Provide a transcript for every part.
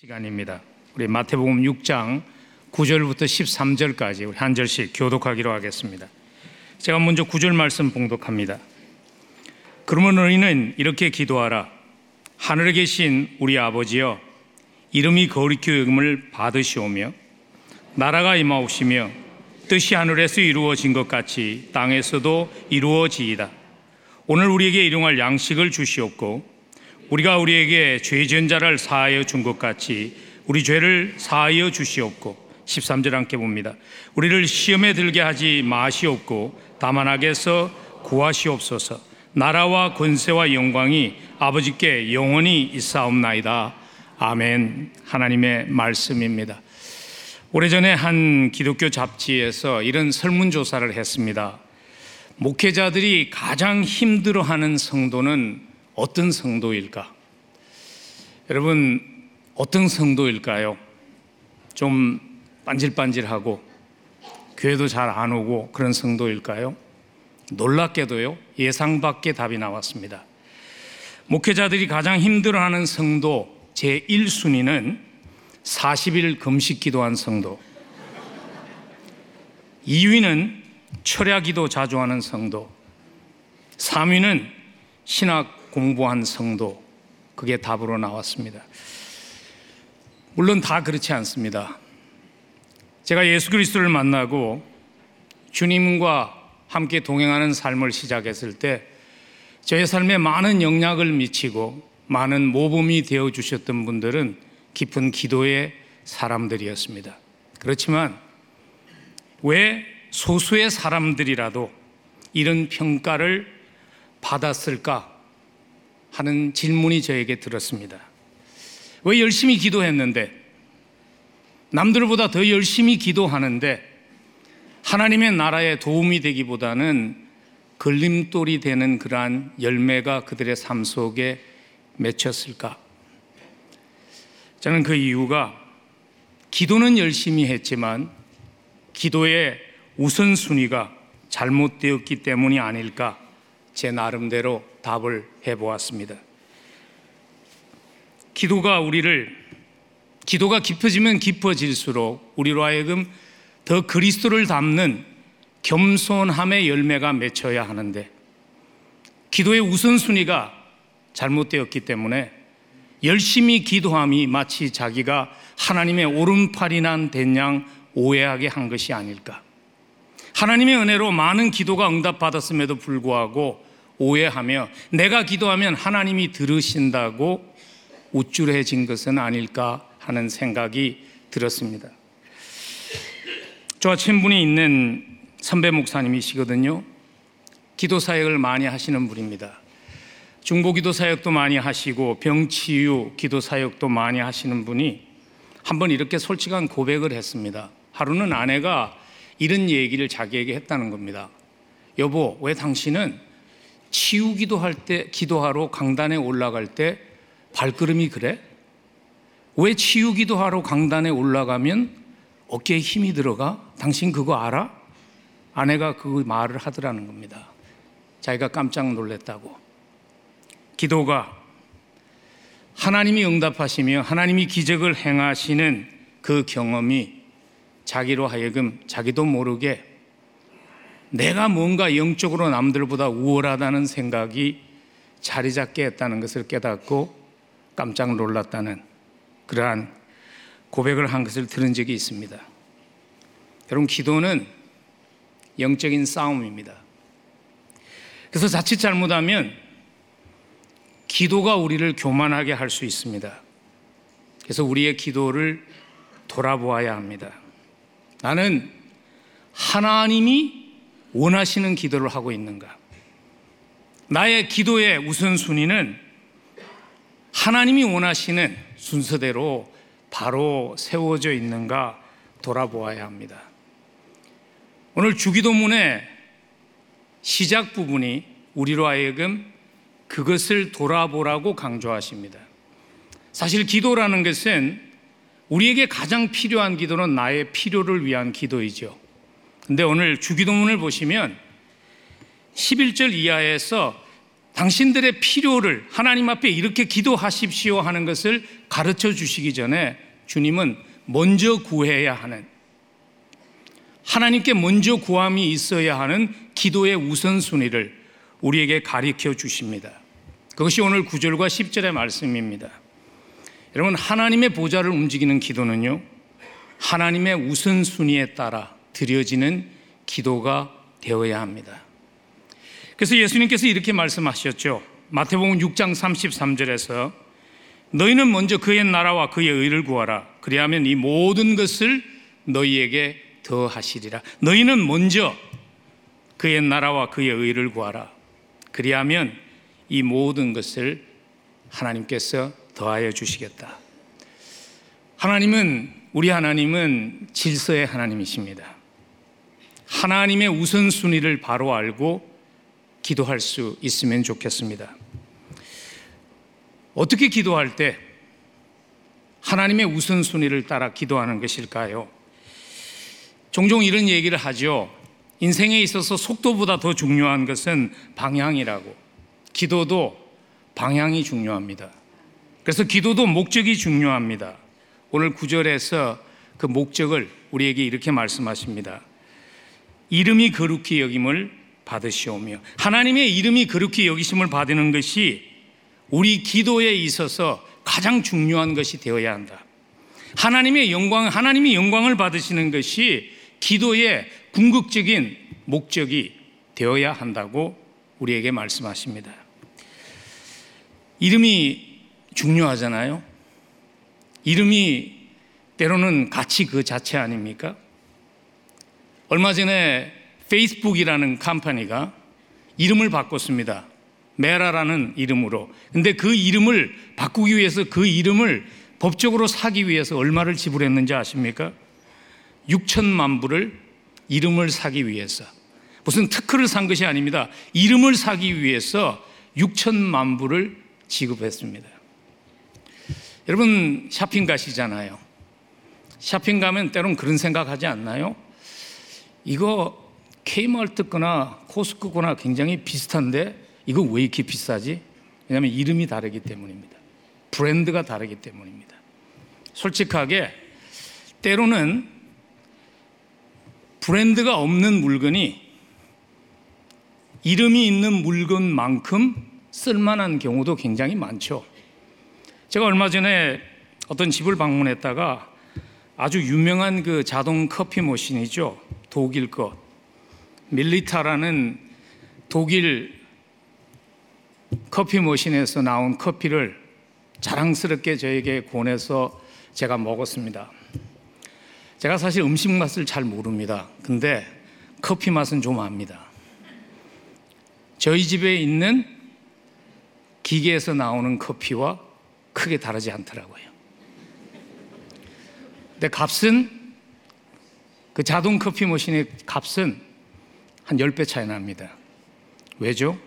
시간입니다. 우리 마태복음 6장 9절부터 13절까지 우리 한 절씩 교독하기로 하겠습니다. 제가 먼저 9절 말씀 봉독합니다. 그러면 너희는 이렇게 기도하라. 하늘에 계신 우리 아버지여 이름이 거룩히 여김을 받으시오며 나라가 임하옵시며 뜻이 하늘에서 이루어진 것 같이 땅에서도 이루어지이다. 오늘 우리에게 일용할 양식을 주시옵고 우리가 우리에게 죄 지은 자를 사하여 준 것 같이 우리 죄를 사하여 주시옵고 13절 함께 봅니다. 우리를 시험에 들게 하지 마시옵고 다만 악에서 구하시옵소서. 나라와 권세와 영광이 아버지께 영원히 있사옵나이다. 아멘. 하나님의 말씀입니다. 오래전에 한 기독교 잡지에서 이런 설문조사를 했습니다. 목회자들이 가장 힘들어하는 성도는 어떤 성도일까? 여러분, 어떤 성도일까요? 좀 반질반질하고 교회도 잘 안 오고 그런 성도일까요? 놀랍게도요, 예상 밖의 답이 나왔습니다. 목회자들이 가장 힘들어하는 성도 제 1순위는 40일 금식 기도한 성도. 2위는 철야 기도 자주 하는 성도. 3위는 신학 공부한 성도. 그게 답으로 나왔습니다. 물론 다 그렇지 않습니다. 제가 예수 그리스도를 만나고 주님과 함께 동행하는 삶을 시작했을 때 저의 삶에 많은 영향을 미치고 많은 모범이 되어 주셨던 분들은 깊은 기도의 사람들이었습니다. 그렇지만 왜 소수의 사람들이라도 이런 평가를 받았을까 하는 질문이 저에게 들었습니다. 왜 열심히 기도했는데 남들보다 더 열심히 기도하는데 하나님의 나라에 도움이 되기보다는 걸림돌이 되는 그러한 열매가 그들의 삶 속에 맺혔을까? 저는 그 이유가 기도는 열심히 했지만 기도의 우선순위가 잘못되었기 때문이 아닐까 제 나름대로 답을 해보았습니다. 기도가 우리를 기도가 깊어지면 깊어질수록 우리로 하여금 더 그리스도를 담는 겸손함의 열매가 맺혀야 하는데 기도의 우선순위가 잘못되었기 때문에 열심히 기도함이 마치 자기가 하나님의 오른팔이 된양 오해하게 한 것이 아닐까. 하나님의 은혜로 많은 기도가 응답받았음에도 불구하고 오해하며 내가 기도하면 하나님이 들으신다고 우쭐해진 것은 아닐까 하는 생각이 들었습니다. 저와 친분이 있는 선배 목사님이시거든요. 기도 사역을 많이 하시는 분입니다. 중보 기도 사역도 많이 하시고 병치유 기도 사역도 많이 하시는 분이 한번 이렇게 솔직한 고백을 했습니다. 하루는 아내가 이런 얘기를 자기에게 했다는 겁니다. 여보, 왜 당신은 치유 기도 할 때, 기도하러 강단에 올라갈 때 발걸음이 그래? 왜 치유 기도 하러 강단에 올라가면 어깨에 힘이 들어가? 당신 그거 알아? 아내가 그 말을 하더라는 겁니다. 자기가 깜짝 놀랐다고. 기도가 하나님이 응답하시며 하나님이 기적을 행하시는 그 경험이 자기로 하여금 자기도 모르게 내가 뭔가 영적으로 남들보다 우월하다는 생각이 자리 잡게 했다는 것을 깨닫고 깜짝 놀랐다는 그러한 고백을 한 것을 들은 적이 있습니다. 여러분, 기도는 영적인 싸움입니다. 그래서 자칫 잘못하면 기도가 우리를 교만하게 할 수 있습니다. 그래서 우리의 기도를 돌아보아야 합니다. 나는 하나님이 원하시는 기도를 하고 있는가? 나의 기도의 우선순위는 하나님이 원하시는 순서대로 바로 세워져 있는가 돌아보아야 합니다. 오늘 주기도문의 시작 부분이 우리로 하여금 그것을 돌아보라고 강조하십니다. 사실 기도라는 것은 우리에게 가장 필요한 기도는 나의 필요를 위한 기도이죠. 근데 오늘 주기도문을 보시면 11절 이하에서 당신들의 필요를 하나님 앞에 이렇게 기도하십시오 하는 것을 가르쳐 주시기 전에 주님은 먼저 구해야 하는 하나님께 먼저 구함이 있어야 하는 기도의 우선순위를 우리에게 가르쳐 주십니다. 그것이 오늘 9절과 10절의 말씀입니다. 여러분, 하나님의 보좌를 움직이는 기도는요, 하나님의 우선순위에 따라 드려지는 기도가 되어야 합니다. 그래서 예수님께서 이렇게 말씀하셨죠. 마태복음 6장 33절에서 너희는 먼저 그의 나라와 그의 의를 구하라. 그리하면 이 모든 것을 너희에게 더하시리라. 너희는 먼저 그의 나라와 그의 의를 구하라. 그리하면 이 모든 것을 하나님께서 더하여 주시겠다. 하나님은 우리 하나님은 질서의 하나님이십니다. 하나님의 우선순위를 바로 알고 기도할 수 있으면 좋겠습니다. 어떻게 기도할 때 하나님의 우선순위를 따라 기도하는 것일까요? 종종 이런 얘기를 하죠. 인생에 있어서 속도보다 더 중요한 것은 방향이라고. 기도도 방향이 중요합니다. 그래서 기도도 목적이 중요합니다. 오늘 구절에서 그 목적을 우리에게 이렇게 말씀하십니다. 이름이 거룩히 여김을 받으시오며 하나님의 이름이 거룩히 여기심을 받는 것이 우리 기도에 있어서 가장 중요한 것이 되어야 한다. 하나님의 영광, 하나님이 영광을 받으시는 것이 기도의 궁극적인 목적이 되어야 한다고 우리에게 말씀하십니다. 이름이 중요하잖아요. 이름이 때로는 가치 그 자체 아닙니까? 얼마 전에 페이스북이라는 company가 이름을 바꿨습니다. Meta라는 이름으로. 근데 그 이름을 바꾸기 위해서 그 이름을 법적으로 사기 위해서 얼마를 지불했는지 아십니까? 6천만 불을 이름을 사기 위해서. 무슨 특허를 산 것이 아닙니다. 이름을 사기 위해서 6천만 불을 지급했습니다. 여러분 샤핑 가시잖아요. 샤핑 가면 때론 그런 생각하지 않나요? 이거 K마트 거나 코스코 거나 굉장히 비슷한데 이거 왜 이렇게 비싸지? 왜냐하면 이름이 다르기 때문입니다. 브랜드가 다르기 때문입니다. 솔직하게 때로는 브랜드가 없는 물건이 이름이 있는 물건만큼 쓸만한 경우도 굉장히 많죠. 제가 얼마 전에 어떤 집을 방문했다가 아주 유명한 그 자동 커피 머신이죠. 독일 것. 밀리타라는 독일 커피 머신에서 나온 커피를 자랑스럽게 저에게 권해서 제가 먹었습니다. 제가 사실 음식 맛을 잘 모릅니다. 근데 커피 맛은 좀 압니다. 저희 집에 있는 기계에서 나오는 커피와 크게 다르지 않더라고요. 근데 값은 그 자동 커피 머신의 값은 한 10배 차이 납니다. 왜죠?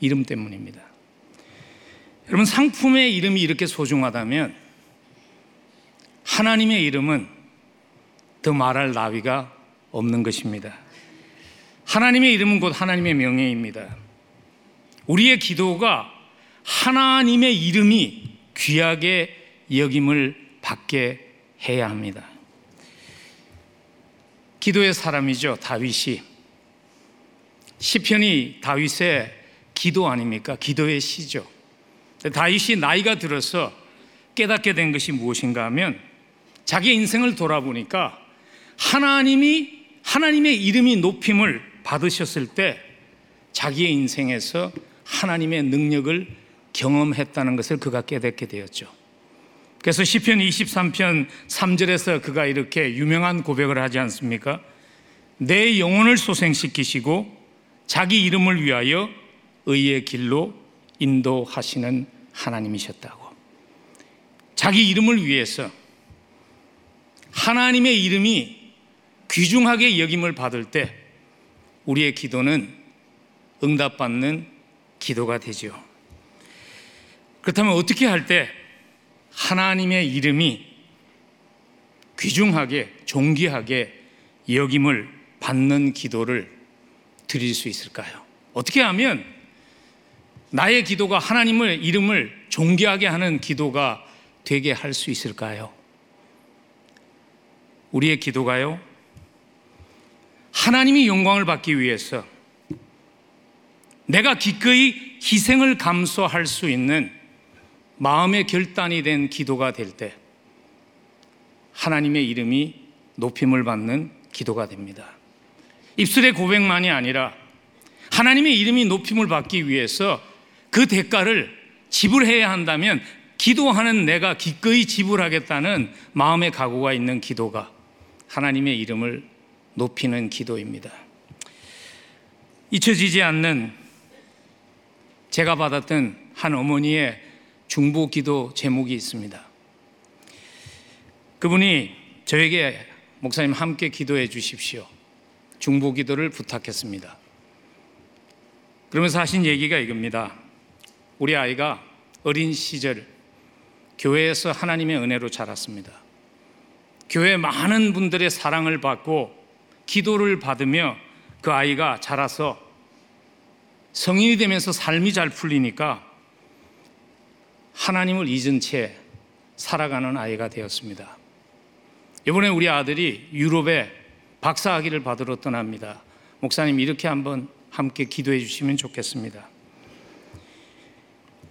이름 때문입니다. 여러분, 상품의 이름이 이렇게 소중하다면 하나님의 이름은 더 말할 나위가 없는 것입니다. 하나님의 이름은 곧 하나님의 명예입니다. 우리의 기도가 하나님의 이름이 귀하게 여김을 받게 해야 합니다. 기도의 사람이죠. 다윗이. 시편이 다윗의 기도 아닙니까? 기도의 시죠. 다윗이 나이가 들어서 깨닫게 된 것이 무엇인가 하면 자기 인생을 돌아보니까 하나님이 하나님의 이름이 높임을 받으셨을 때 자기의 인생에서 하나님의 능력을 경험했다는 것을 그가 깨닫게 되었죠. 그래서 시편 23편 3절에서 그가 이렇게 유명한 고백을 하지 않습니까? 내 영혼을 소생시키시고 자기 이름을 위하여 의의 길로 인도하시는 하나님이셨다고. 자기 이름을 위해서 하나님의 이름이 귀중하게 여김을 받을 때 우리의 기도는 응답받는 기도가 되죠. 그렇다면 어떻게 할 때 하나님의 이름이 귀중하게, 존귀하게 여김을 받는 기도를 드릴 수 있을까요? 어떻게 하면 나의 기도가 하나님의 이름을 존귀하게 하는 기도가 되게 할 수 있을까요? 우리의 기도가요, 하나님이 영광을 받기 위해서 내가 기꺼이 희생을 감수할 수 있는 마음의 결단이 된 기도가 될 때 하나님의 이름이 높임을 받는 기도가 됩니다. 입술의 고백만이 아니라 하나님의 이름이 높임을 받기 위해서 그 대가를 지불해야 한다면 기도하는 내가 기꺼이 지불하겠다는 마음의 각오가 있는 기도가 하나님의 이름을 높이는 기도입니다. 잊혀지지 않는 제가 받았던 한 어머니의 중보 기도 제목이 있습니다. 그분이 저에게 목사님 함께 기도해 주십시오. 중보 기도를 부탁했습니다. 그러면서 하신 얘기가 이겁니다. 우리 아이가 어린 시절 교회에서 하나님의 은혜로 자랐습니다. 교회 많은 분들의 사랑을 받고 기도를 받으며 그 아이가 자라서 성인이 되면서 삶이 잘 풀리니까 하나님을 잊은 채 살아가는 아이가 되었습니다. 이번에 우리 아들이 유럽에 박사학위를 받으러 떠납니다. 목사님 이렇게 한번 함께 기도해 주시면 좋겠습니다.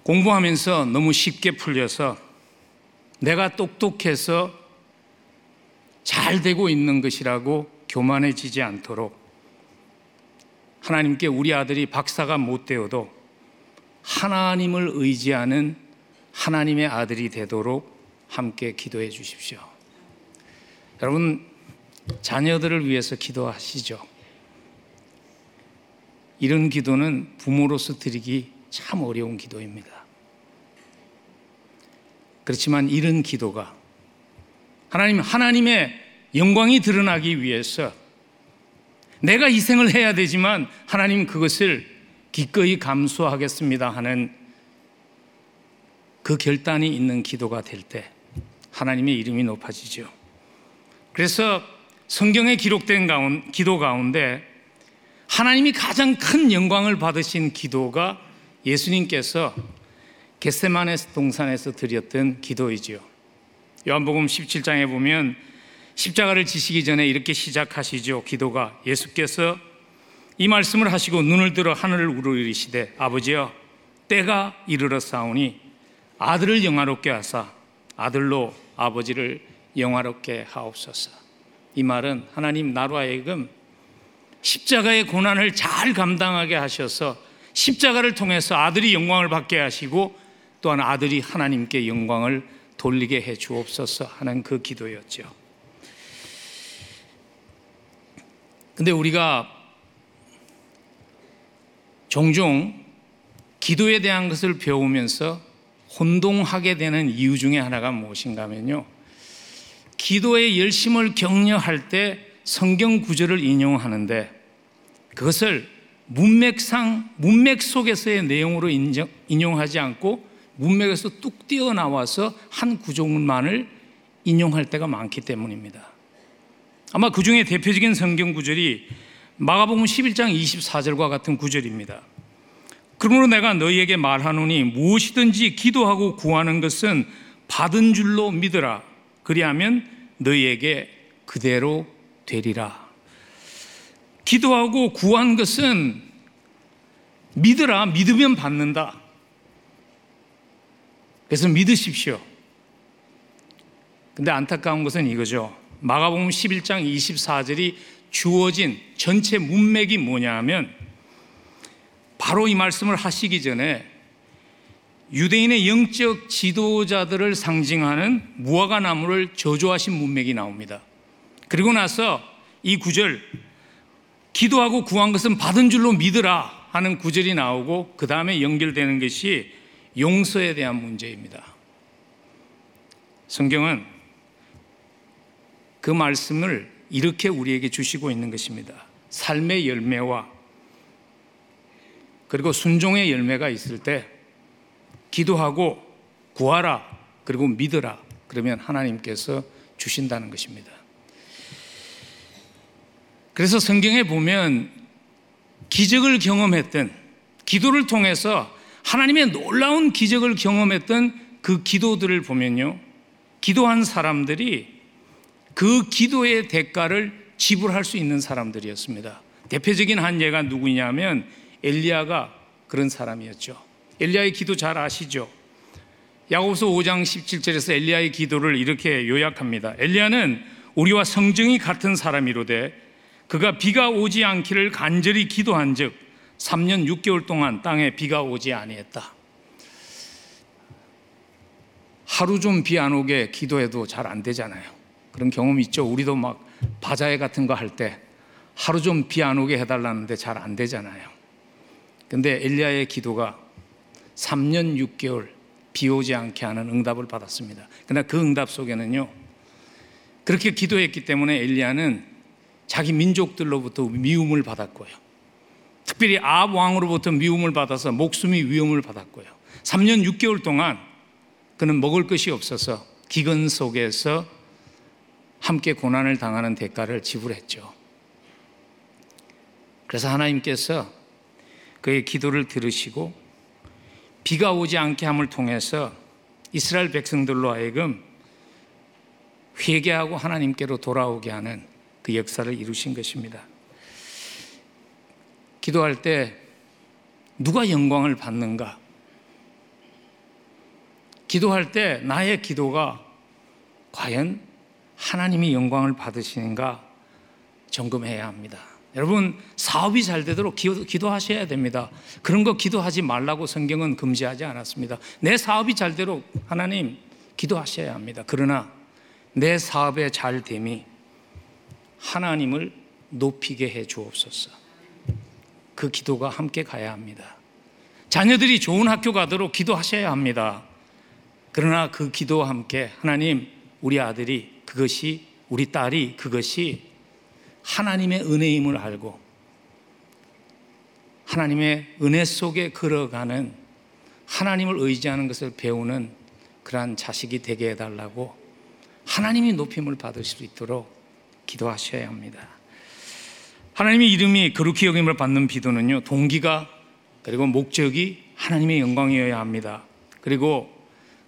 공부하면서 너무 쉽게 풀려서 내가 똑똑해서 잘 되고 있는 것이라고 교만해지지 않도록 하나님께 우리 아들이 박사가 못 되어도 하나님을 의지하는 하나님의 아들이 되도록 함께 기도해 주십시오. 여러분, 자녀들을 위해서 기도하시죠. 이런 기도는 부모로서 드리기 참 어려운 기도입니다. 그렇지만 이런 기도가 하나님, 하나님의 영광이 드러나기 위해서 내가 희생을 해야 되지만 하나님 그것을 기꺼이 감수하겠습니다 하는 그 결단이 있는 기도가 될 때 하나님의 이름이 높아지죠. 그래서 성경에 기록된 가운, 기도 가운데 하나님이 가장 큰 영광을 받으신 기도가 예수님께서 겟세마네 동산에서 드렸던 기도이지요. 요한복음 17장에 보면 십자가를 지시기 전에 이렇게 시작하시죠. 기도가 예수께서 이 말씀을 하시고 눈을 들어 하늘을 우러리시되 아버지여 때가 이르러 싸우니 아들을 영화롭게 하사 아들로 아버지를 영화롭게 하옵소서. 이 말은 하나님 나로 하여금 십자가의 고난을 잘 감당하게 하셔서 십자가를 통해서 아들이 영광을 받게 하시고 또한 아들이 하나님께 영광을 돌리게 해 주옵소서 하는 그 기도였죠. 근데 우리가 종종 기도에 대한 것을 배우면서 혼동하게 되는 이유 중에 하나가 무엇인가 하면요. 기도의 열심을 격려할 때 성경 구절을 인용하는데 그것을 문맥상, 문맥 속에서의 내용으로 인정, 인용하지 않고 문맥에서 뚝 띄어나와서 한 구절만을 인용할 때가 많기 때문입니다. 아마 그 중에 대표적인 성경 구절이 마가복음 11장 24절과 같은 구절입니다. 그러므로 내가 너희에게 말하노니 무엇이든지 기도하고 구하는 것은 받은 줄로 믿으라. 그리하면 너희에게 그대로 되리라. 기도하고 구한 것은 믿으라. 믿으면 받는다. 그래서 믿으십시오. 근데 안타까운 것은 이거죠. 마가복음 11장 24절이 주어진 전체 문맥이 뭐냐 하면 바로 이 말씀을 하시기 전에 유대인의 영적 지도자들을 상징하는 무화과 나무를 저주하신 문맥이 나옵니다. 그리고 나서 이 구절 기도하고 구한 것은 받은 줄로 믿으라 하는 구절이 나오고 그 다음에 연결되는 것이 용서에 대한 문제입니다. 성경은 그 말씀을 이렇게 우리에게 주시고 있는 것입니다. 삶의 열매와 그리고 순종의 열매가 있을 때 기도하고 구하라 그리고 믿으라 그러면 하나님께서 주신다는 것입니다. 그래서 성경에 보면 기적을 경험했던 기도를 통해서 하나님의 놀라운 기적을 경험했던 그 기도들을 보면요. 기도한 사람들이 그 기도의 대가를 지불할 수 있는 사람들이었습니다. 대표적인 한 예가 누구냐면 엘리야가 그런 사람이었죠. 엘리야의 기도 잘 아시죠? 야고보서 5장 17절에서 엘리야의 기도를 이렇게 요약합니다. 엘리야는 우리와 성정이 같은 사람이로되 그가 비가 오지 않기를 간절히 기도한즉 3년 6개월 동안 땅에 비가 오지 아니했다. 하루 좀 비 안 오게 기도해도 잘 안 되잖아요. 그런 경험 있죠. 우리도 막 바자회 같은 거 할 때 하루 좀 비 안 오게 해달라는데 잘 안 되잖아요. 근데 엘리야의 기도가 3년 6개월 비 오지 않게 하는 응답을 받았습니다. 그러나 그 응답 속에는요. 그렇게 기도했기 때문에 엘리야는 자기 민족들로부터 미움을 받았고요. 특별히 아합 왕으로부터 미움을 받아서 목숨이 위험을 받았고요. 3년 6개월 동안 그는 먹을 것이 없어서 기근 속에서 함께 고난을 당하는 대가를 지불했죠. 그래서 하나님께서 그의 기도를 들으시고 비가 오지 않게 함을 통해서 이스라엘 백성들로 하여금 회개하고 하나님께로 돌아오게 하는 그 역사를 이루신 것입니다. 기도할 때 누가 영광을 받는가? 기도할 때 나의 기도가 과연 하나님이 영광을 받으시는가 점검해야 합니다. 여러분 사업이 잘 되도록 기도, 하셔야 됩니다. 그런 거 기도하지 말라고 성경은 금지하지 않았습니다. 내 사업이 잘 되도록 하나님 기도하셔야 합니다. 그러나 내 사업의 잘됨이 하나님을 높이게 해 주옵소서. 그 기도가 함께 가야 합니다. 자녀들이 좋은 학교 가도록 기도하셔야 합니다. 그러나 그 기도와 함께 하나님 우리 아들이 그것이 우리 딸이 그것이 하나님의 은혜임을 알고 하나님의 은혜 속에 걸어가는 하나님을 의지하는 것을 배우는 그러한 자식이 되게 해달라고 하나님이 높임을 받을 수 있도록 기도하셔야 합니다. 하나님의 이름이 거룩히 여김을 받는 비도는요, 동기가 그리고 목적이 하나님의 영광이어야 합니다. 그리고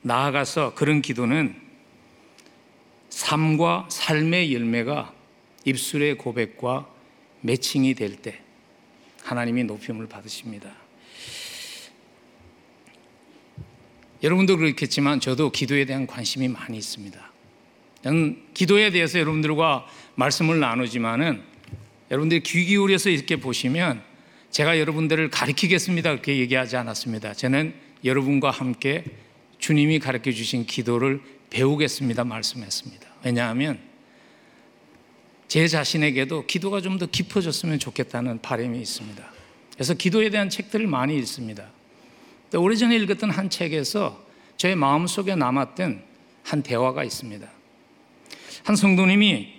나아가서 그런 기도는 삶과 삶의 열매가 입술의 고백과 매칭이 될 때 하나님이 높임을 받으십니다. 여러분도 그렇겠지만 저도 기도에 대한 관심이 많이 있습니다. 저는 기도에 대해서 여러분들과 말씀을 나누지만은 여러분들이 귀 기울여서 이렇게 보시면 제가 여러분들을 가르치겠습니다. 그렇게 얘기하지 않았습니다. 저는 여러분과 함께 주님이 가르쳐 주신 기도를 배우겠습니다. 말씀했습니다. 왜냐하면 제 자신에게도 기도가 좀 더 깊어졌으면 좋겠다는 바람이 있습니다. 그래서 기도에 대한 책들을 많이 읽습니다. 오래전에 읽었던 한 책에서 저의 마음속에 남았던 한 대화가 있습니다. 한 성도님이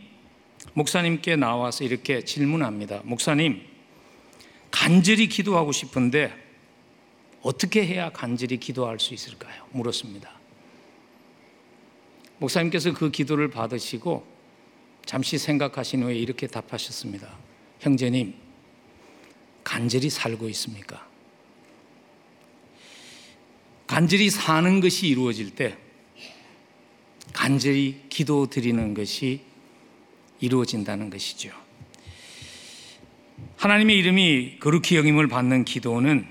목사님께 나와서 이렇게 질문합니다. 목사님, 간절히 기도하고 싶은데 어떻게 해야 간절히 기도할 수 있을까요? 물었습니다. 목사님께서 그 기도를 받으시고 잠시 생각하신 후에 이렇게 답하셨습니다. 형제님, 간절히 살고 있습니까? 간절히 사는 것이 이루어질 때 간절히 기도 드리는 것이 이루어진다는 것이죠. 하나님의 이름이 거룩히 여김을 받는 기도는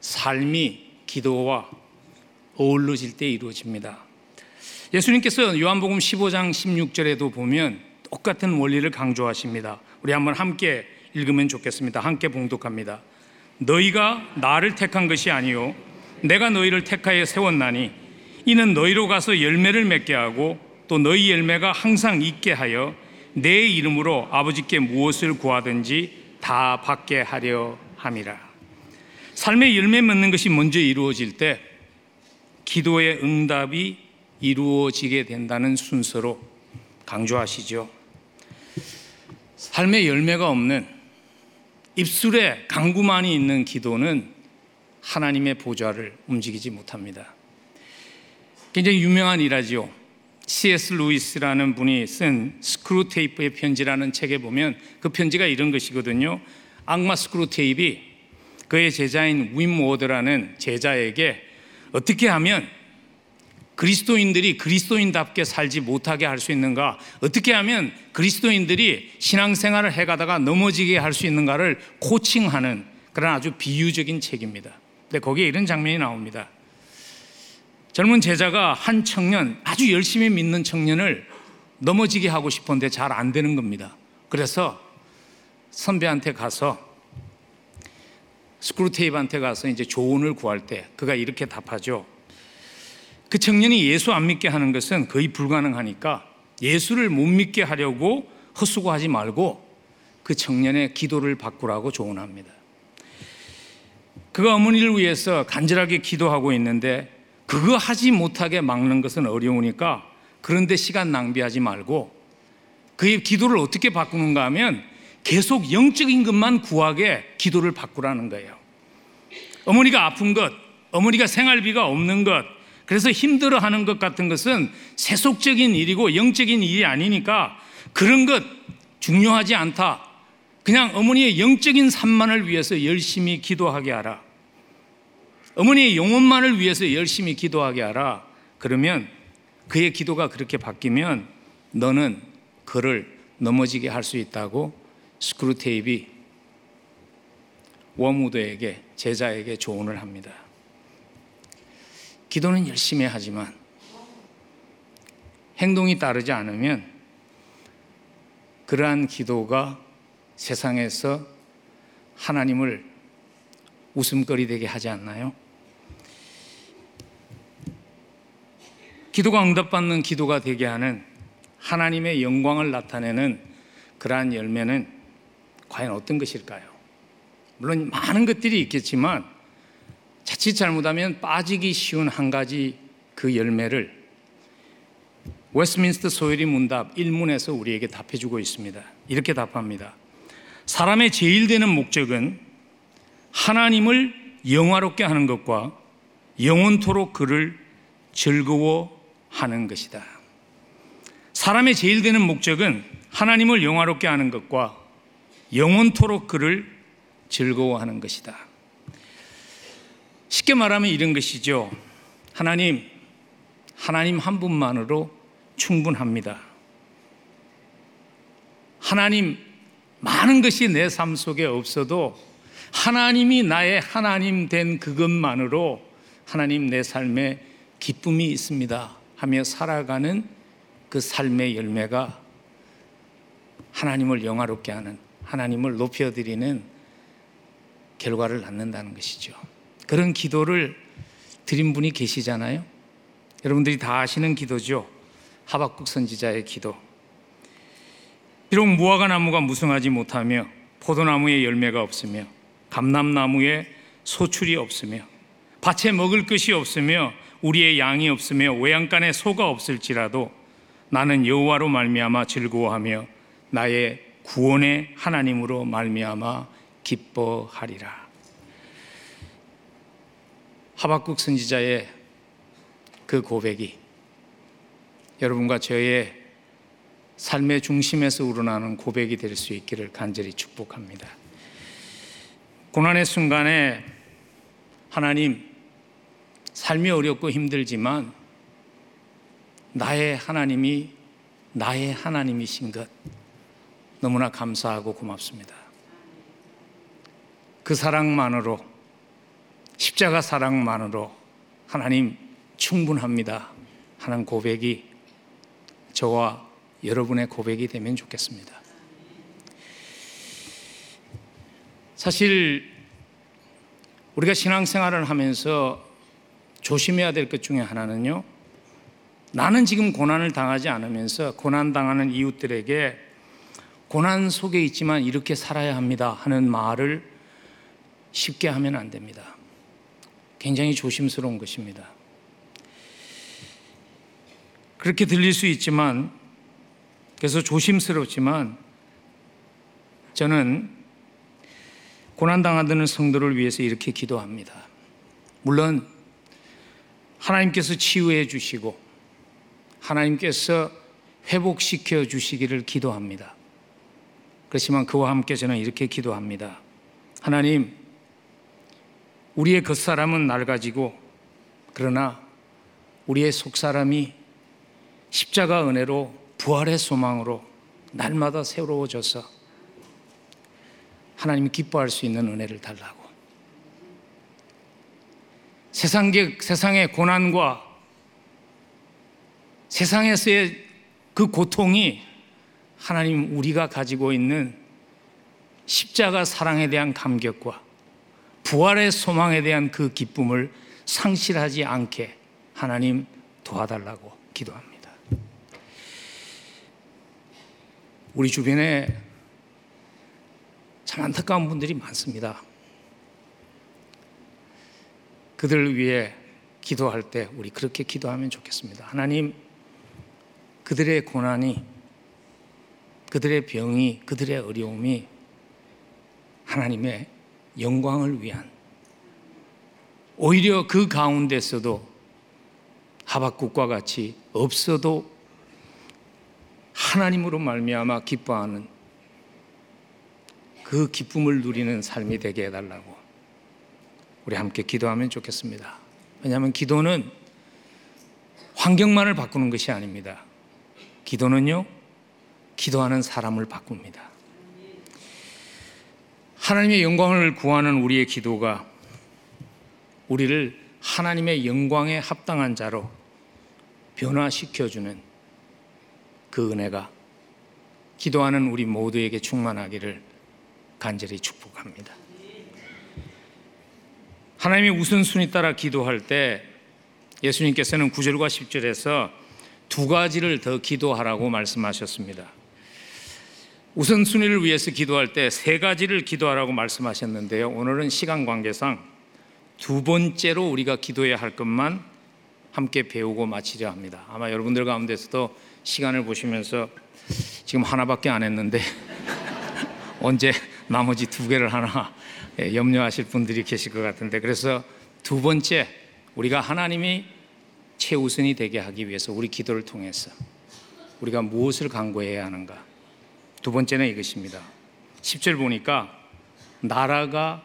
삶이 기도와 어울러질 때 이루어집니다. 예수님께서 요한복음 15장 16절에도 보면 똑같은 원리를 강조하십니다. 우리 한번 함께 읽으면 좋겠습니다. 함께 봉독합니다. 너희가 나를 택한 것이 아니요 내가 너희를 택하여 세웠나니 이는 너희로 가서 열매를 맺게 하고 또 너희 열매가 항상 있게 하여 내 이름으로 아버지께 무엇을 구하든지 다 받게 하려 함이라. 삶의 열매 맺는 것이 먼저 이루어질 때 기도의 응답이 이루어지게 된다는 순서로 강조하시죠. 삶의 열매가 없는 입술의 간구만이 있는 기도는 하나님의 보좌를 움직이지 못합니다. 굉장히 유명한 일화지요. C.S. 루이스라는 분이 쓴 스크루테이프의 편지라는 책에 보면 그 편지가 이런 것이거든요. 악마 스크루테이프가 그의 제자인 웜우드라는 제자에게 어떻게 하면 그리스도인들이 그리스도인답게 살지 못하게 할 수 있는가? 어떻게 하면 그리스도인들이 신앙생활을 해가다가 넘어지게 할 수 있는가를 코칭하는 그런 아주 비유적인 책입니다. 근데 거기에 이런 장면이 나옵니다. 젊은 제자가 한 청년, 아주 열심히 믿는 청년을 넘어지게 하고 싶은데 잘 안 되는 겁니다. 그래서 선배한테 가서 스크루테이프한테 가서 이제 조언을 구할 때 그가 이렇게 답하죠. 그 청년이 예수 안 믿게 하는 것은 거의 불가능하니까 예수를 못 믿게 하려고 헛수고하지 말고 그 청년의 기도를 바꾸라고 조언합니다. 그가 어머니를 위해서 간절하게 기도하고 있는데 그거 하지 못하게 막는 것은 어려우니까 그런데 시간 낭비하지 말고 그의 기도를 어떻게 바꾸는가 하면 계속 영적인 것만 구하게 기도를 바꾸라는 거예요. 어머니가 아픈 것, 어머니가 생활비가 없는 것, 그래서 힘들어 하는 것 같은 것은 세속적인 일이고 영적인 일이 아니니까 그런 것 중요하지 않다. 그냥 어머니의 영적인 산만을 위해서 열심히 기도하게 하라. 어머니의 영혼만을 위해서 열심히 기도하게 하라. 그러면 그의 기도가 그렇게 바뀌면 너는 그를 넘어지게 할 수 있다고 스크루테이프 웜우드에게 제자에게 조언을 합니다. 기도는 열심히 하지만 행동이 따르지 않으면 그러한 기도가 세상에서 하나님을 웃음거리 되게 하지 않나요? 기도가 응답받는 기도가 되게 하는 하나님의 영광을 나타내는 그러한 열매는 과연 어떤 것일까요? 물론 많은 것들이 있겠지만 자칫 잘못하면 빠지기 쉬운 한 가지 그 열매를 웨스민스터 소요리 문답 1문에서 우리에게 답해주고 있습니다. 이렇게 답합니다. 사람의 제일 되는 목적은 하나님을 영화롭게 하는 것과 영원토록 그를 즐거워하는 것이다. 사람의 제일 되는 목적은 하나님을 영화롭게 하는 것과 영원토록 그를 즐거워하는 것이다. 쉽게 말하면 이런 것이죠. 하나님, 하나님 한 분만으로 충분합니다. 하나님, 많은 것이 내 삶 속에 없어도 하나님이 나의 하나님 된 그것만으로 하나님 내 삶에 기쁨이 있습니다. 하며 살아가는 그 삶의 열매가 하나님을 영화롭게 하는, 하나님을 높여드리는 결과를 낳는다는 것이죠. 그런 기도를 드린 분이 계시잖아요. 여러분들이 다 아시는 기도죠. 하박국 선지자의 기도. 비록 무화과 나무가 무성하지 못하며 포도나무에 열매가 없으며 감람나무에 소출이 없으며 밭에 먹을 것이 없으며 우리의 양이 없으며 외양간에 소가 없을지라도 나는 여호와로 말미암아 즐거워하며 나의 구원의 하나님으로 말미암아 기뻐하리라. 하박국 선지자의 그 고백이 여러분과 저의 삶의 중심에서 우러나는 고백이 될 수 있기를 간절히 축복합니다. 고난의 순간에 하나님, 삶이 어렵고 힘들지만 나의 하나님이 나의 하나님이신 것 너무나 감사하고 고맙습니다. 그 사랑만으로 십자가 사랑만으로 하나님 충분합니다 하는 고백이 저와 여러분의 고백이 되면 좋겠습니다. 사실 우리가 신앙생활을 하면서 조심해야 될 것 중에 하나는요. 나는 지금 고난을 당하지 않으면서 고난 당하는 이웃들에게 고난 속에 있지만 이렇게 살아야 합니다 하는 말을 쉽게 하면 안 됩니다. 굉장히 조심스러운 것입니다. 그렇게 들릴 수 있지만, 그래서 조심스럽지만, 저는 고난당하는 성도를 위해서 이렇게 기도합니다. 물론, 하나님께서 치유해 주시고, 하나님께서 회복시켜 주시기를 기도합니다. 그렇지만 그와 함께 저는 이렇게 기도합니다. 하나님, 우리의 겉사람은 낡아지고 그러나 우리의 속사람이 십자가 은혜로 부활의 소망으로 날마다 새로워져서 하나님이 기뻐할 수 있는 은혜를 달라고. 세상의, 세상의 고난과 세상에서의 그 고통이 하나님 우리가 가지고 있는 십자가 사랑에 대한 감격과 부활의 소망에 대한 그 기쁨을 상실하지 않게 하나님 도와달라고 기도합니다. 우리 주변에 참 안타까운 분들이 많습니다. 그들을 위해 기도할 때 우리 그렇게 기도하면 좋겠습니다. 하나님, 그들의 고난이, 그들의 병이, 그들의 어려움이 하나님의 영광을 위한 오히려 그 가운데서도 하박국과 같이 없어도 하나님으로 말미암아 기뻐하는 그 기쁨을 누리는 삶이 되게 해달라고 우리 함께 기도하면 좋겠습니다. 왜냐하면 기도는 환경만을 바꾸는 것이 아닙니다. 기도는요, 기도하는 사람을 바꿉니다. 하나님의 영광을 구하는 우리의 기도가 우리를 하나님의 영광에 합당한 자로 변화시켜주는 그 은혜가 기도하는 우리 모두에게 충만하기를 간절히 축복합니다. 하나님의 우선순위 따라 기도할 때 예수님께서는 9절과 10절에서 두 가지를 더 기도하라고 말씀하셨습니다. 우선순위를 위해서 기도할 때 세 가지를 기도하라고 말씀하셨는데요. 오늘은 시간 관계상 두 번째로 우리가 기도해야 할 것만 함께 배우고 마치려 합니다. 아마 여러분들 가운데서도 시간을 보시면서 지금 하나밖에 안 했는데 언제 나머지 두 개를 하나 예, 염려하실 분들이 계실 것 같은데 그래서 두 번째 우리가 하나님이 최우선이 되게 하기 위해서 우리 기도를 통해서 우리가 무엇을 강구해야 하는가 두 번째는 이것입니다. 10절 보니까 나라가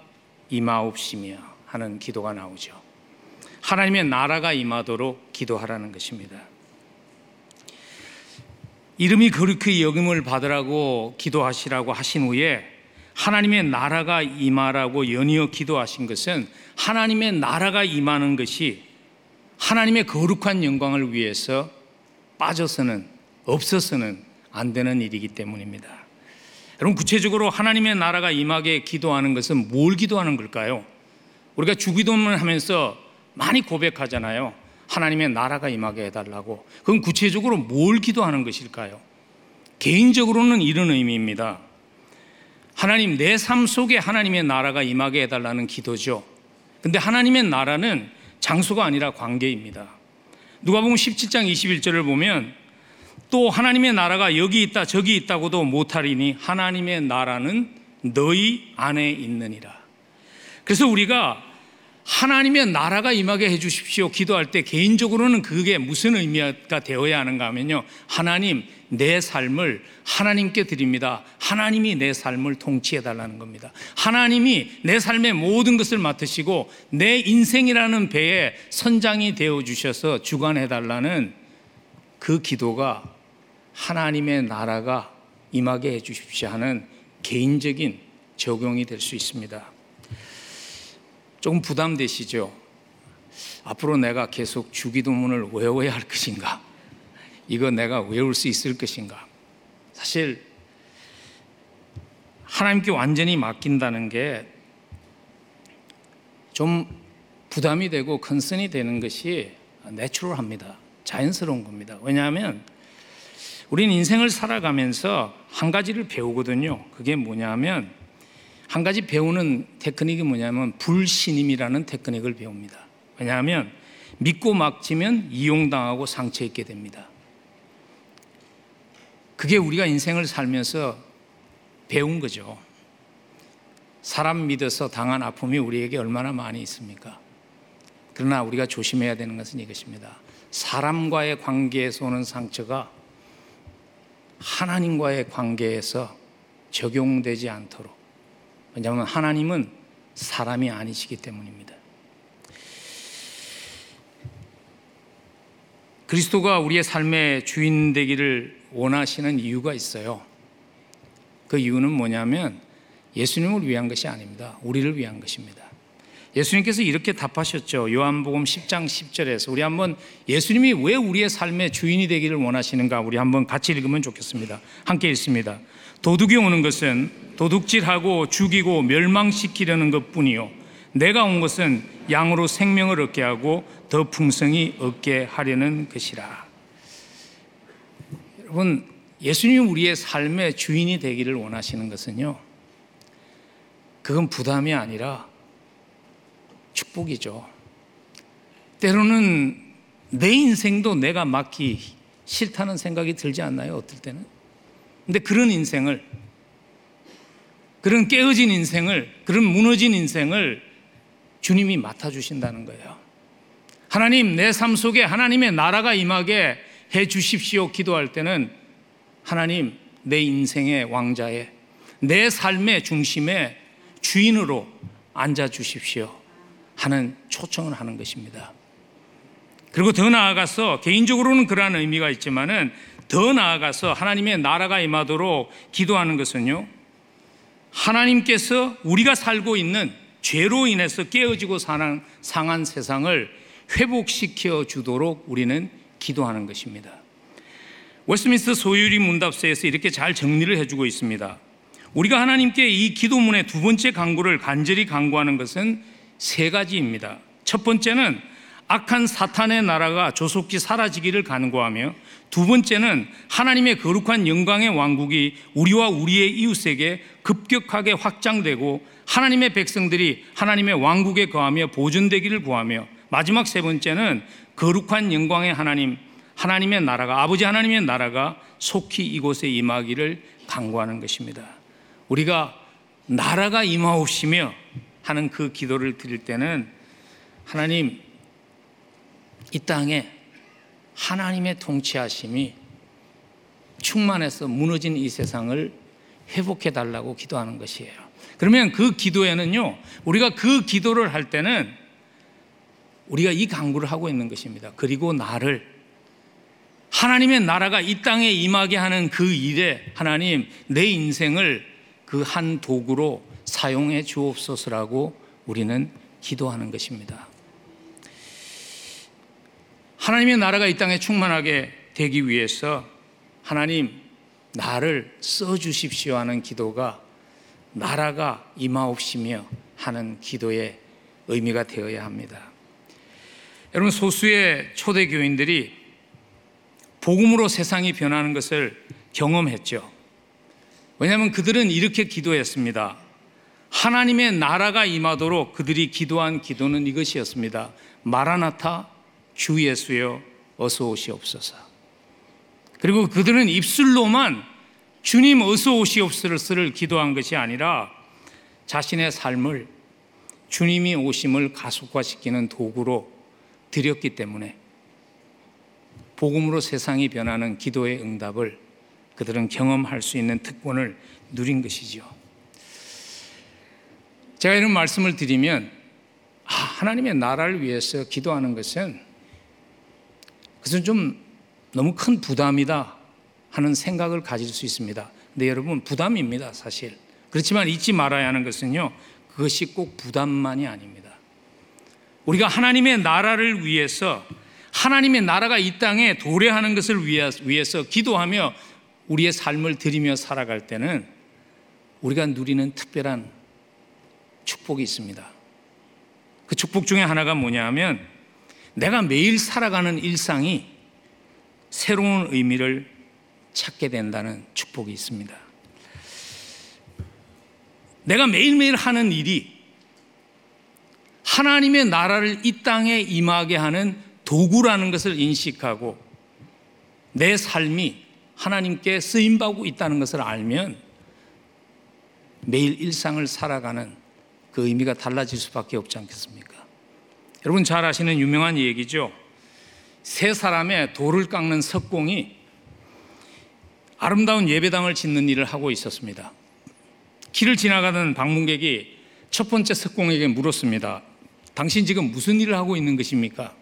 임하옵시며 하는 기도가 나오죠. 하나님의 나라가 임하도록 기도하라는 것입니다. 이름이 그렇게 여김을 받으라고 기도하시라고 하신 후에 하나님의 나라가 임하라고 연이어 기도하신 것은 하나님의 나라가 임하는 것이 하나님의 거룩한 영광을 위해서 빠져서는 없어서는 안 되는 일이기 때문입니다. 여러분 구체적으로 하나님의 나라가 임하게 기도하는 것은 뭘 기도하는 걸까요? 우리가 주기도문 하면서 많이 고백하잖아요. 하나님의 나라가 임하게 해달라고. 그럼 구체적으로 뭘 기도하는 것일까요? 개인적으로는 이런 의미입니다. 하나님, 내 삶 속에 하나님의 나라가 임하게 해달라는 기도죠. 근데 하나님의 나라는 장소가 아니라 관계입니다. 누가 보면 17장 21절을 보면 또 하나님의 나라가 여기 있다 저기 있다고도 못하리니 하나님의 나라는 너희 안에 있느니라. 그래서 우리가 하나님의 나라가 임하게 해 주십시오. 기도할 때 개인적으로는 그게 무슨 의미가 되어야 하는가 하면요. 하나님, 내 삶을 하나님께 드립니다. 하나님이 내 삶을 통치해 달라는 겁니다. 하나님이 내 삶의 모든 것을 맡으시고 내 인생이라는 배에 선장이 되어 주셔서 주관해 달라는 그 기도가 하나님의 나라가 임하게 해 주십시오 하는 개인적인 적용이 될 수 있습니다. 조금 부담되시죠? 앞으로 내가 계속 주기도문을 외워야 할 것인가? 이거 내가 외울 수 있을 것인가? 사실 하나님께 완전히 맡긴다는 게 좀 부담이 되고 컨선이 되는 것이 내추럴합니다. 자연스러운 겁니다. 왜냐하면 우리는 인생을 살아가면서 한 가지를 배우거든요. 그게 뭐냐면 한 가지 배우는 테크닉이 뭐냐면 불신임이라는 테크닉을 배웁니다. 왜냐하면 믿고 막지면 이용당하고 상처 입게 됩니다. 그게 우리가 인생을 살면서 배운 거죠. 사람 믿어서 당한 아픔이 우리에게 얼마나 많이 있습니까? 그러나 우리가 조심해야 되는 것은 이것입니다. 사람과의 관계에서 오는 상처가 하나님과의 관계에서 적용되지 않도록. 왜냐하면 하나님은 사람이 아니시기 때문입니다. 그리스도가 우리의 삶의 주인 되기를 원하시는 이유가 있어요. 그 이유는 뭐냐면 예수님을 위한 것이 아닙니다. 우리를 위한 것입니다. 예수님께서 이렇게 답하셨죠. 요한복음 10장 10절에서 우리 한번 예수님이 왜 우리의 삶의 주인이 되기를 원하시는가 우리 한번 같이 읽으면 좋겠습니다. 함께 읽습니다. 도둑이 오는 것은 도둑질하고 죽이고 멸망시키려는 것뿐이요 내가 온 것은 양으로 생명을 얻게 하고 더 풍성히 얻게 하려는 것이라. 여러분 예수님이 우리의 삶의 주인이 되기를 원하시는 것은요. 그건 부담이 아니라 축복이죠. 때로는 내 인생도 내가 맡기 싫다는 생각이 들지 않나요? 어떨 때는. 근데 그런 인생을, 그런 깨어진 인생을, 그런 무너진 인생을 주님이 맡아주신다는 거예요. 하나님, 내 삶 속에 하나님의 나라가 임하게 해 주십시오. 기도할 때는 하나님, 내 인생의 왕자에, 내 삶의 중심에 주인으로 앉아 주십시오. 하는 초청을 하는 것입니다. 그리고 더 나아가서 개인적으로는 그러한 의미가 있지만은 더 나아가서 하나님의 나라가 임하도록 기도하는 것은요. 하나님께서 우리가 살고 있는 죄로 인해서 깨어지고 사는 상한 세상을 회복시켜 주도록 우리는 기도하는 것입니다. 웨스민스터 소유리 문답서에서 이렇게 잘 정리를 해주고 있습니다. 우리가 하나님께 이 기도문의 두 번째 강구를 간절히 강구하는 것은 세 가지입니다. 첫 번째는 악한 사탄의 나라가 조속히 사라지기를 간구하며 두 번째는 하나님의 거룩한 영광의 왕국이 우리와 우리의 이웃에게 급격하게 확장되고 하나님의 백성들이 하나님의 왕국에 거하며 보존되기를 구하며 마지막 세 번째는 거룩한 영광의 하나님 하나님의 나라가 아버지 하나님의 나라가 속히 이곳에 임하기를 간구하는 것입니다. 우리가 나라가 임하옵시며 하는 그 기도를 드릴 때는 하나님 이 땅에 하나님의 통치하심이 충만해서 무너진 이 세상을 회복해 달라고 기도하는 것이에요. 그러면 그 기도에는요, 우리가 그 기도를 할 때는 우리가 이 강구를 하고 있는 것입니다. 그리고 나를 하나님의 나라가 이 땅에 임하게 하는 그 일에 하나님 내 인생을 그 한 도구로 사용해 주옵소서라고 우리는 기도하는 것입니다. 하나님의 나라가 이 땅에 충만하게 되기 위해서 하나님 나를 써 주십시오 하는 기도가 나라가 임하옵시며 하는 기도의 의미가 되어야 합니다. 여러분 소수의 초대 교인들이 복음으로 세상이 변하는 것을 경험했죠. 왜냐하면 그들은 이렇게 기도했습니다. 하나님의 나라가 임하도록 그들이 기도한 기도는 이것이었습니다. 마라나타 주 예수여 어서 오시옵소서. 그리고 그들은 입술로만 주님 어서 오시옵소서를 기도한 것이 아니라 자신의 삶을 주님이 오심을 가속화시키는 도구로 드렸기 때문에 복음으로 세상이 변하는 기도의 응답을 그들은 경험할 수 있는 특권을 누린 것이죠. 제가 이런 말씀을 드리면 아, 하나님의 나라를 위해서 기도하는 것은 그것은 좀 너무 큰 부담이다 하는 생각을 가질 수 있습니다. 근데 여러분 부담입니다, 사실. 그렇지만 잊지 말아야 하는 것은요. 그것이 꼭 부담만이 아닙니다. 우리가 하나님의 나라를 위해서 하나님의 나라가 이 땅에 도래하는 것을 위해서 기도하며 우리의 삶을 드리며 살아갈 때는 우리가 누리는 특별한 축복이 있습니다. 그 축복 중에 하나가 뭐냐 하면 내가 매일 살아가는 일상이 새로운 의미를 찾게 된다는 축복이 있습니다. 내가 매일매일 하는 일이 하나님의 나라를 이 땅에 임하게 하는 도구라는 것을 인식하고 내 삶이 하나님께 쓰임받고 있다는 것을 알면 매일 일상을 살아가는 그 의미가 달라질 수밖에 없지 않겠습니까? 여러분 잘 아시는 유명한 얘기죠. 세 사람의 돌을 깎는 석공이 아름다운 예배당을 짓는 일을 하고 있었습니다. 길을 지나가던 방문객이 첫 번째 석공에게 물었습니다. 당신 지금 무슨 일을 하고 있는 것입니까?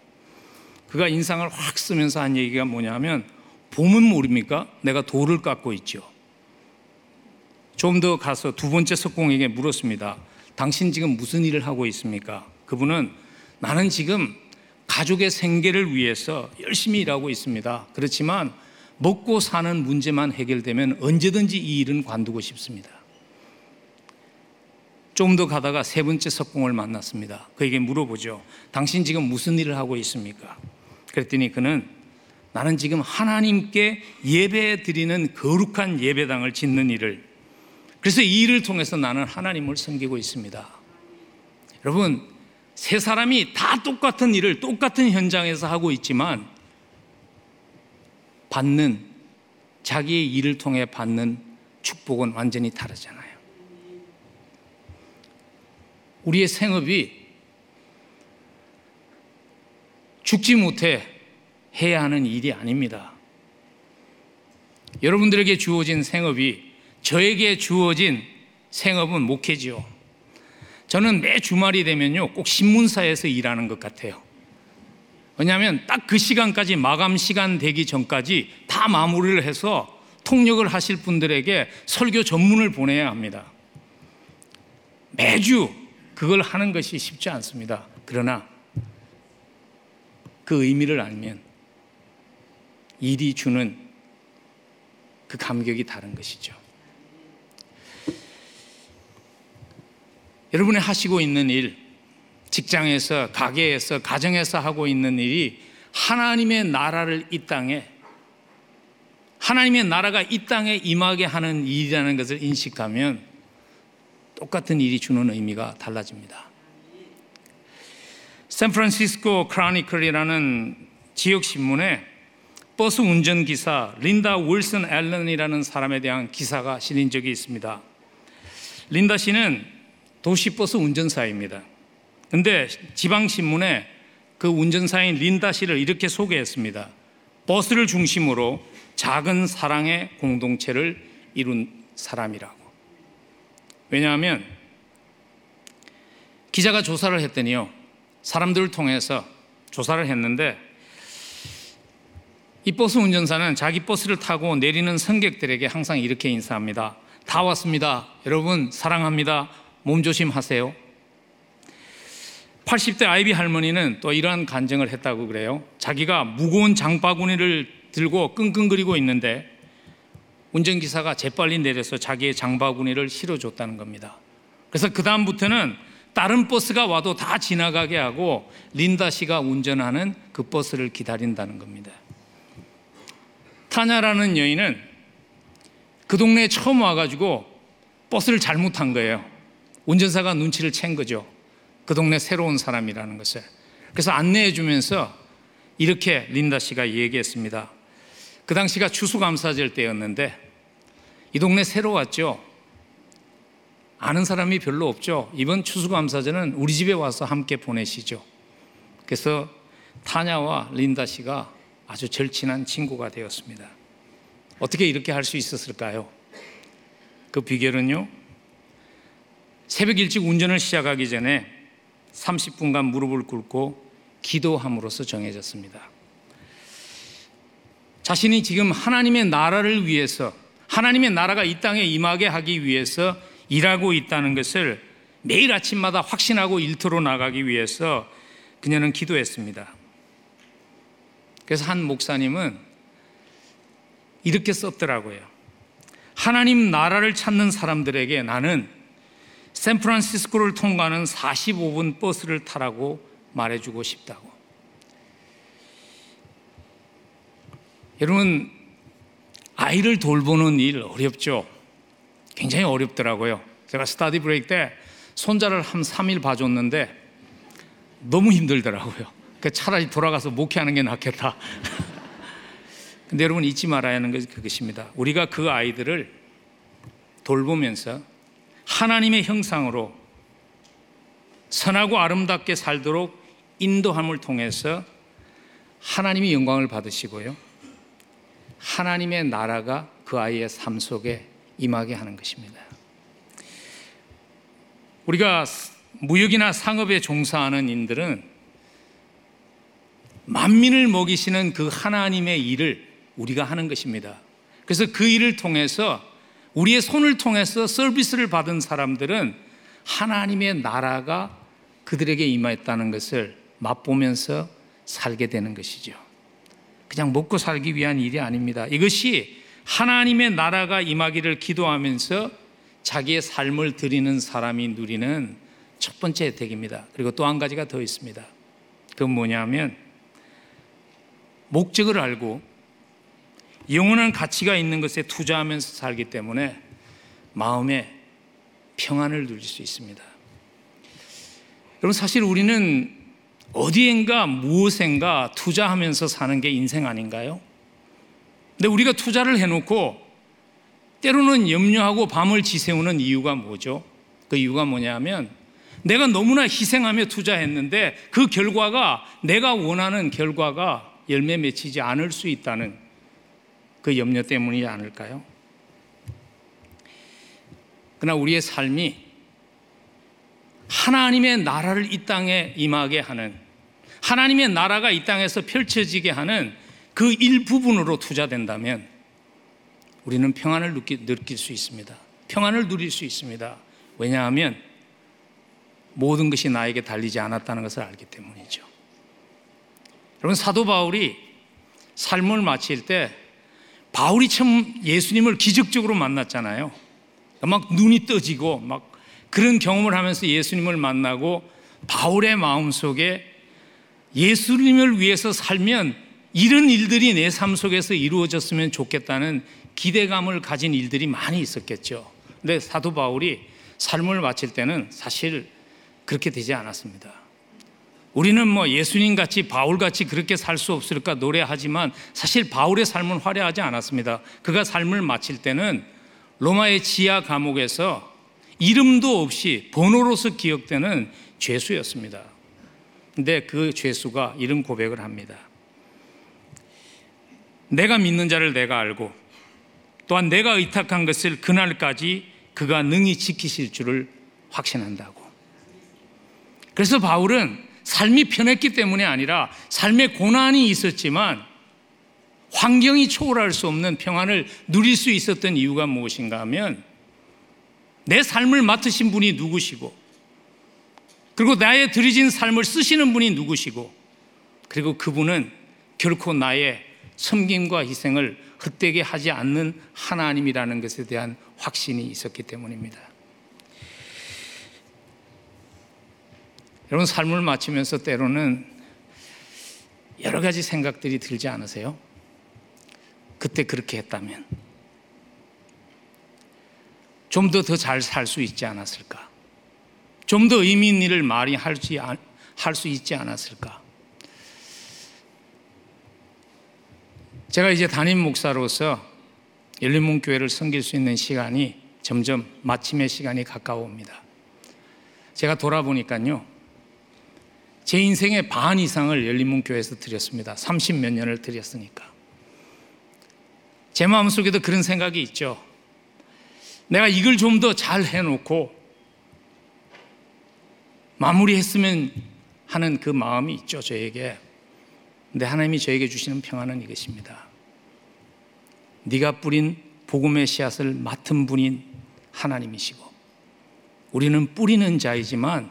그가 인상을 확 쓰면서 한 얘기가 뭐냐면 봄은 모릅니까? 내가 돌을 깎고 있죠. 좀 더 가서 두 번째 석공에게 물었습니다. 당신 지금 무슨 일을 하고 있습니까? 그분은 나는 지금 가족의 생계를 위해서 열심히 일하고 있습니다. 그렇지만 먹고 사는 문제만 해결되면 언제든지 이 일은 관두고 싶습니다. 좀 더 가다가 세 번째 석공을 만났습니다. 그에게 물어보죠. 당신 지금 무슨 일을 하고 있습니까? 그랬더니 그는 나는 지금 하나님께 예배 드리는 거룩한 예배당을 짓는 일을 그래서 이 일을 통해서 나는 하나님을 섬기고 있습니다. 여러분, 세 사람이 다 똑같은 일을 똑같은 현장에서 하고 있지만 받는 자기의 일을 통해 받는 축복은 완전히 다르잖아요. 우리의 생업이 죽지 못해 해야 하는 일이 아닙니다. 여러분들에게 주어진 생업이 저에게 주어진 생업은 목회지요. 저는 매 주말이 되면요, 꼭 신문사에서 일하는 것 같아요. 왜냐하면 딱 그 시간까지 마감 시간 되기 전까지 다 마무리를 해서 통역을 하실 분들에게 설교 전문을 보내야 합니다. 매주 그걸 하는 것이 쉽지 않습니다. 그러나 그 의미를 알면 일이 주는 그 감격이 다른 것이죠. 여러분이 하시고 있는 일, 직장에서, 가게에서, 가정에서 하고 있는 일이 하나님의 나라를 이 땅에, 하나님의 나라가 이 땅에 임하게 하는 일이라는 것을 인식하면 똑같은 일이 주는 의미가 달라집니다. 샌프란시스코 크로니클이라는 지역 신문에 버스 운전기사 린다 윌슨 앨런이라는 사람에 대한 기사가 실린 적이 있습니다. 린다 씨는 도시버스 운전사입니다. 근데 지방신문에 그 운전사인 린다 씨를 이렇게 소개했습니다. 버스를 중심으로 작은 사랑의 공동체를 이룬 사람이라고. 왜냐하면 기자가 조사를 했더니요. 사람들을 통해서 조사를 했는데 이 버스 운전사는 자기 버스를 타고 내리는 승객들에게 항상 이렇게 인사합니다. 다 왔습니다. 여러분 사랑합니다. 몸 조심하세요. 80대 아이비 할머니는 또 이러한 간증을 했다고 그래요. 자기가 무거운 장바구니를 들고 끙끙거리고 있는데 운전기사가 재빨리 내려서 자기의 장바구니를 실어줬다는 겁니다. 그래서 그다음부터는 다른 버스가 와도 다 지나가게 하고 린다 씨가 운전하는 그 버스를 기다린다는 겁니다. 타냐라는 여인은 그 동네에 처음 와가지고 버스를 잘못한 거예요. 운전사가 눈치를 챈 거죠. 그 동네 새로운 사람이라는 것을. 그래서 안내해 주면서 이렇게 린다 씨가 얘기했습니다. 그 당시가 추수감사절 때였는데 이 동네 새로 왔죠. 아는 사람이 별로 없죠. 이번 추수감사절은 우리 집에 와서 함께 보내시죠. 그래서 타냐와 린다 씨가 아주 절친한 친구가 되었습니다. 어떻게 이렇게 할 수 있었을까요? 그 비결은요. 새벽 일찍 운전을 시작하기 전에 30분간 무릎을 꿇고 기도함으로써 정해졌습니다. 자신이 지금 하나님의 나라를 위해서 하나님의 나라가 이 땅에 임하게 하기 위해서 일하고 있다는 것을 매일 아침마다 확신하고 일터로 나가기 위해서 그녀는 기도했습니다. 그래서 한 목사님은 이렇게 썼더라고요. 하나님 나라를 찾는 사람들에게 나는 샌프란시스코를 통과하는 45분 버스를 타라고 말해주고 싶다고. 여러분, 아이를 돌보는 일 어렵죠? 굉장히 어렵더라고요. 제가 스타디 브레이크 때 손자를 한 3일 봐줬는데 너무 힘들더라고요. 그 차라리 돌아가서 목회하는 게 낫겠다. 근데 여러분 잊지 말아야 하는 것이 그것입니다. 우리가 그 아이들을 돌보면서 하나님의 형상으로 선하고 아름답게 살도록 인도함을 통해서 하나님이 영광을 받으시고요. 하나님의 나라가 그 아이의 삶 속에 임하게 하는 것입니다. 우리가 무역이나 상업에 종사하는 인들은 만민을 먹이시는 그 하나님의 일을 우리가 하는 것입니다. 그래서 그 일을 통해서 우리의 손을 통해서 서비스를 받은 사람들은 하나님의 나라가 그들에게 임하였다는 것을 맛보면서 살게 되는 것이죠. 그냥 먹고 살기 위한 일이 아닙니다. 이것이 하나님의 나라가 임하기를 기도하면서 자기의 삶을 드리는 사람이 누리는 첫 번째 혜택입니다. 그리고 또 한 가지가 더 있습니다. 그건 뭐냐면 목적을 알고 영원한 가치가 있는 것에 투자하면서 살기 때문에 마음에 평안을 누릴 수 있습니다. 여러분 사실 우리는 어디엔가 무엇엔가 투자하면서 사는 게 인생 아닌가요? 근데 우리가 투자를 해놓고 때로는 염려하고 밤을 지새우는 이유가 뭐죠? 그 이유가 뭐냐면 내가 너무나 희생하며 투자했는데 그 결과가 내가 원하는 결과가 열매 맺히지 않을 수 있다는 그 염려 때문이지 않을까요? 그러나 우리의 삶이 하나님의 나라를 이 땅에 임하게 하는 하나님의 나라가 이 땅에서 펼쳐지게 하는 그 일부분으로 투자된다면 우리는 평안을 느끼, 느낄 수 있습니다. 평안을 누릴 수 있습니다. 왜냐하면 모든 것이 나에게 달리지 않았다는 것을 알기 때문이죠. 여러분 사도 바울이 삶을 마칠 때 바울이 참 예수님을 기적적으로 만났잖아요. 막 눈이 떠지고 막 그런 경험을 하면서 예수님을 만나고 바울의 마음 속에 예수님을 위해서 살면 이런 일들이 내 삶 속에서 이루어졌으면 좋겠다는 기대감을 가진 일들이 많이 있었겠죠. 근데 사도 바울이 삶을 마칠 때는 사실 그렇게 되지 않았습니다. 우리는 뭐 예수님 같이 바울 같이 그렇게 살 수 없을까 노래하지만 사실 바울의 삶은 화려하지 않았습니다. 그가 삶을 마칠 때는 로마의 지하 감옥에서 이름도 없이 번호로서 기억되는 죄수였습니다. 근데 그 죄수가 이런 고백을 합니다. 내가 믿는 자를 내가 알고 또한 내가 의탁한 것을 그날까지 그가 능히 지키실 줄을 확신한다고. 그래서 바울은 삶이 편했기 때문이 아니라 삶의 고난이 있었지만 환경이 초월할 수 없는 평안을 누릴 수 있었던 이유가 무엇인가 하면 내 삶을 맡으신 분이 누구시고 그리고 나의 들이진 삶을 쓰시는 분이 누구시고 그리고 그분은 결코 나의 섬김과 희생을 헛되게 하지 않는 하나님이라는 것에 대한 확신이 있었기 때문입니다. 여러분 삶을 마치면서 때로는 여러 가지 생각들이 들지 않으세요? 그때 그렇게 했다면 좀 더 더 잘 살 수 있지 않았을까? 좀 더 의미 있는 일을 많이 할수 있지 않았을까? 제가 이제 담임 목사로서 열린문 교회를 섬길 수 있는 시간이 점점 마침의 시간이 가까워옵니다. 제가 돌아보니까요. 제 인생의 반 이상을 열린문 교회에서 드렸습니다. 30몇 년을 드렸으니까. 제 마음속에도 그런 생각이 있죠. 내가 이걸 좀 더 잘 해놓고 마무리했으면 하는 그 마음이 있죠, 저에게. 근데 하나님이 저에게 주시는 평안은 이것입니다. 네가 뿌린 복음의 씨앗을 맡은 분인 하나님이시고 우리는 뿌리는 자이지만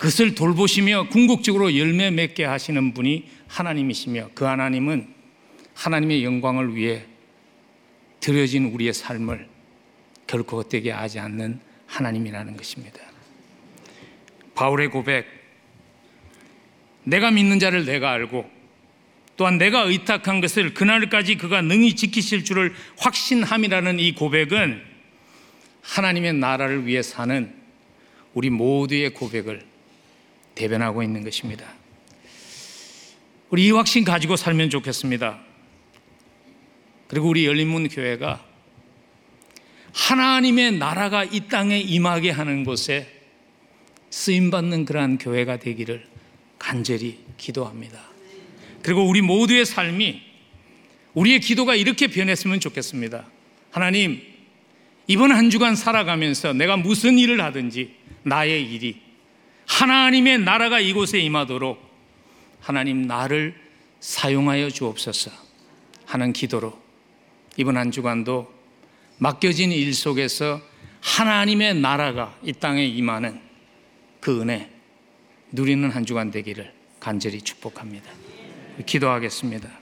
그것을 돌보시며 궁극적으로 열매 맺게 하시는 분이 하나님이시며 그 하나님은 하나님의 영광을 위해 드려진 우리의 삶을 결코 헛되게 하지 않는 하나님이라는 것입니다. 바울의 고백, 내가 믿는 자를 내가 알고 또한 내가 의탁한 것을 그날까지 그가 능히 지키실 줄을 확신함이라는 이 고백은 하나님의 나라를 위해 사는 우리 모두의 고백을 대변하고 있는 것입니다. 우리 이 확신 가지고 살면 좋겠습니다. 그리고 우리 열린문 교회가 하나님의 나라가 이 땅에 임하게 하는 곳에 쓰임 받는 그러한 교회가 되기를 간절히 기도합니다. 그리고 우리 모두의 삶이 우리의 기도가 이렇게 변했으면 좋겠습니다. 하나님, 이번 한 주간 살아가면서 내가 무슨 일을 하든지 나의 일이 하나님의 나라가 이곳에 임하도록 하나님 나를 사용하여 주옵소서 하는 기도로 이번 한 주간도 맡겨진 일 속에서 하나님의 나라가 이 땅에 임하는 그 은혜 누리는 한 주간 되기를 간절히 축복합니다. 기도하겠습니다.